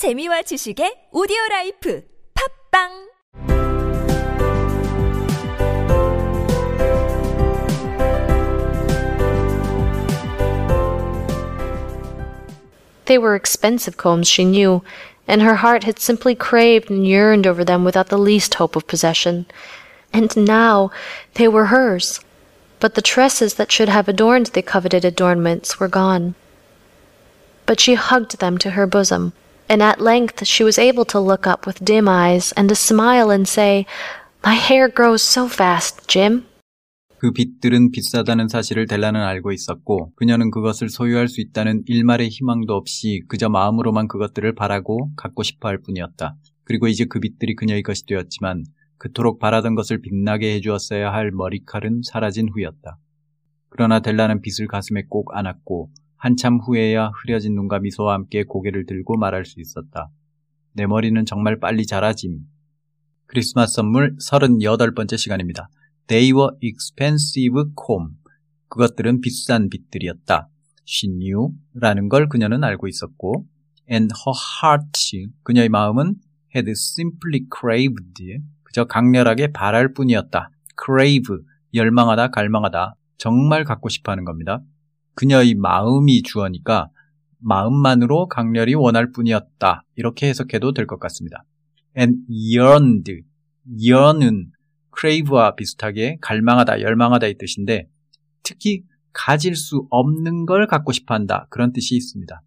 재미와 지식의 오디오 라이프 팝빵 They were expensive combs, she knew, and her heart had simply craved and yearned over them without the least hope of possession. And now they were hers. But the tresses that should have adorned the coveted adornments were gone. But she hugged them to her bosom, And at length she was able to look up with dim eyes and to smile and say, My hair grows so fast, Jim. 그 빚들은 비싸다는 사실을 델라는 알고 있었고 그녀는 그것을 소유할 수 있다는 일말의 희망도 없이 그저 마음으로만 그것들을 바라고 갖고 싶어 할 뿐이었다. 그리고 이제 그 빚들이 그녀의 것이 되었지만 그토록 바라던 것을 빛나게 해주었어야 할 머리칼은 사라진 후였다. 그러나 델라는 빚을 가슴에 꼭 안았고 한참 후에야 흐려진 눈과 미소와 함께 고개를 들고 말할 수 있었다. 내 머리는 정말 빨리 자라짐. 크리스마스 선물 38번째 시간입니다. They were expensive comb. 그것들은 비싼 빚들이었다. She knew 라는 걸 그녀는 알고 있었고 and her heart, 그녀의 마음은 had simply craved, 그저 강렬하게 바랄 뿐이었다. crave, 열망하다, 갈망하다, 정말 갖고 싶어 하는 겁니다. 그녀의 마음이 주어니까 마음만으로 강렬히 원할 뿐이었다. 이렇게 해석해도 될 것 같습니다. and yearned, yearn은 crave와 비슷하게 갈망하다, 열망하다 이 뜻인데 특히 가질 수 없는 걸 갖고 싶어 한다. 그런 뜻이 있습니다.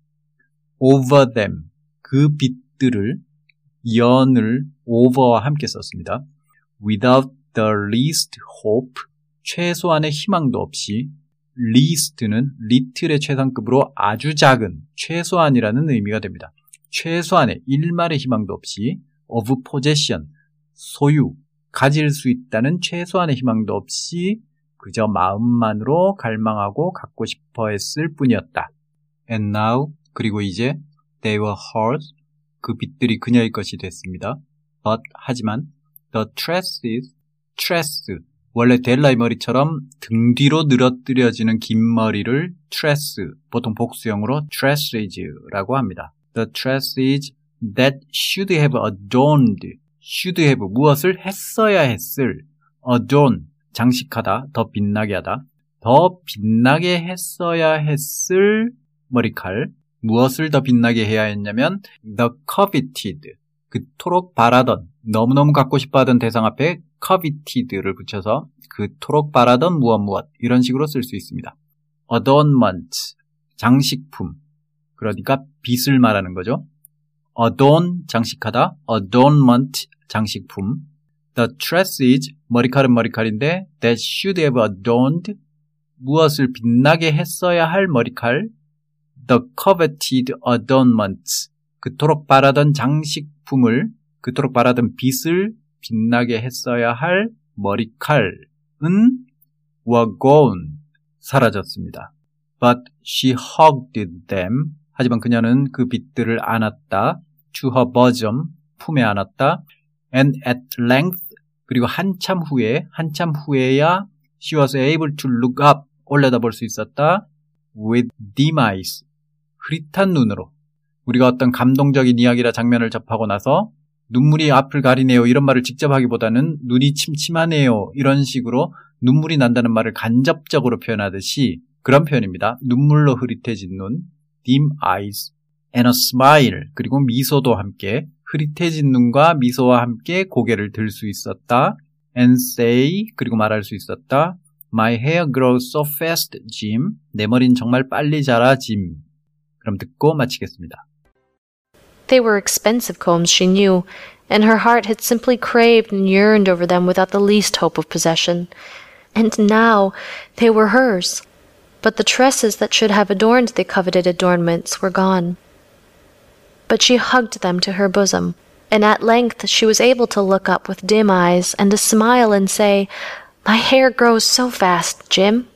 over them, 그 빛들을 yearn을 over와 함께 썼습니다. without the least hope, 최소한의 희망도 없이 least는 little의 최상급으로 아주 작은, 최소한이라는 의미가 됩니다. 최소한의 일말의 희망도 없이 of possession, 소유, 가질 수 있다는 최소한의 희망도 없이 그저 마음만으로 갈망하고 갖고 싶어 했을 뿐이었다. And now, 그리고 이제 they were hers, 그 빛들이 그녀의 것이 됐습니다. But, 하지만 the tresses, tress, 원래 델라의 머리처럼 등 뒤로 늘어뜨려지는 긴 머리를 tress, 보통 복수형으로 tresses라고 합니다. The tresses that should have adorned should have 무엇을 했어야 했을 adorn 장식하다 더 빛나게 하다 더 빛나게 했어야 했을 머리칼 무엇을 더 빛나게 해야 했냐면 the coveted 그토록 바라던 너무너무 갖고 싶어 하던 대상 앞에 coveted를 붙여서 그토록 바라던 무엇 무엇 이런 식으로 쓸 수 있습니다. adornment 장식품. 그러니까 빛을 말하는 거죠. adorn 장식하다. adornment 장식품. the tresses 머리칼은 머리칼인데 that should have adorned 무엇을 빛나게 했어야 할 머리칼. the coveted adornments 그토록 바라던 장식품을 그토록 바라던 빛을 빛나게 했어야 할 머리칼은 were gone 사라졌습니다. But she hugged them 하지만 그녀는 그 빛들을 안았다. to her bosom 품에 안았다. and at length 그리고 한참 후에 한참 후에야 she was able to look up 올려다볼 수 있었다. with dim eyes 흐릿한 눈으로 우리가 어떤 감동적인 이야기나 장면을 접하고 나서 눈물이 앞을 가리네요 이런 말을 직접 하기보다는 눈이 침침하네요 이런 식으로 눈물이 난다는 말을 간접적으로 표현하듯이 그런 표현입니다. 눈물로 흐릿해진 눈, dim eyes, and a smile 그리고 미소도 함께 흐릿해진 눈과 미소와 함께 고개를 들 수 있었다. and say 그리고 말할 수 있었다. My hair grows so fast, Jim. 내 머리는 정말 빨리 자라, 짐. 그럼 듣고 마치겠습니다. They were expensive combs, she knew, and her heart had simply craved and yearned over them without the least hope of possession. And now they were hers. But the tresses that should have adorned the coveted adornments were gone. But she hugged them to her bosom, and at length she was able to look up with dim eyes and to smile and say, My hair grows so fast, Jim.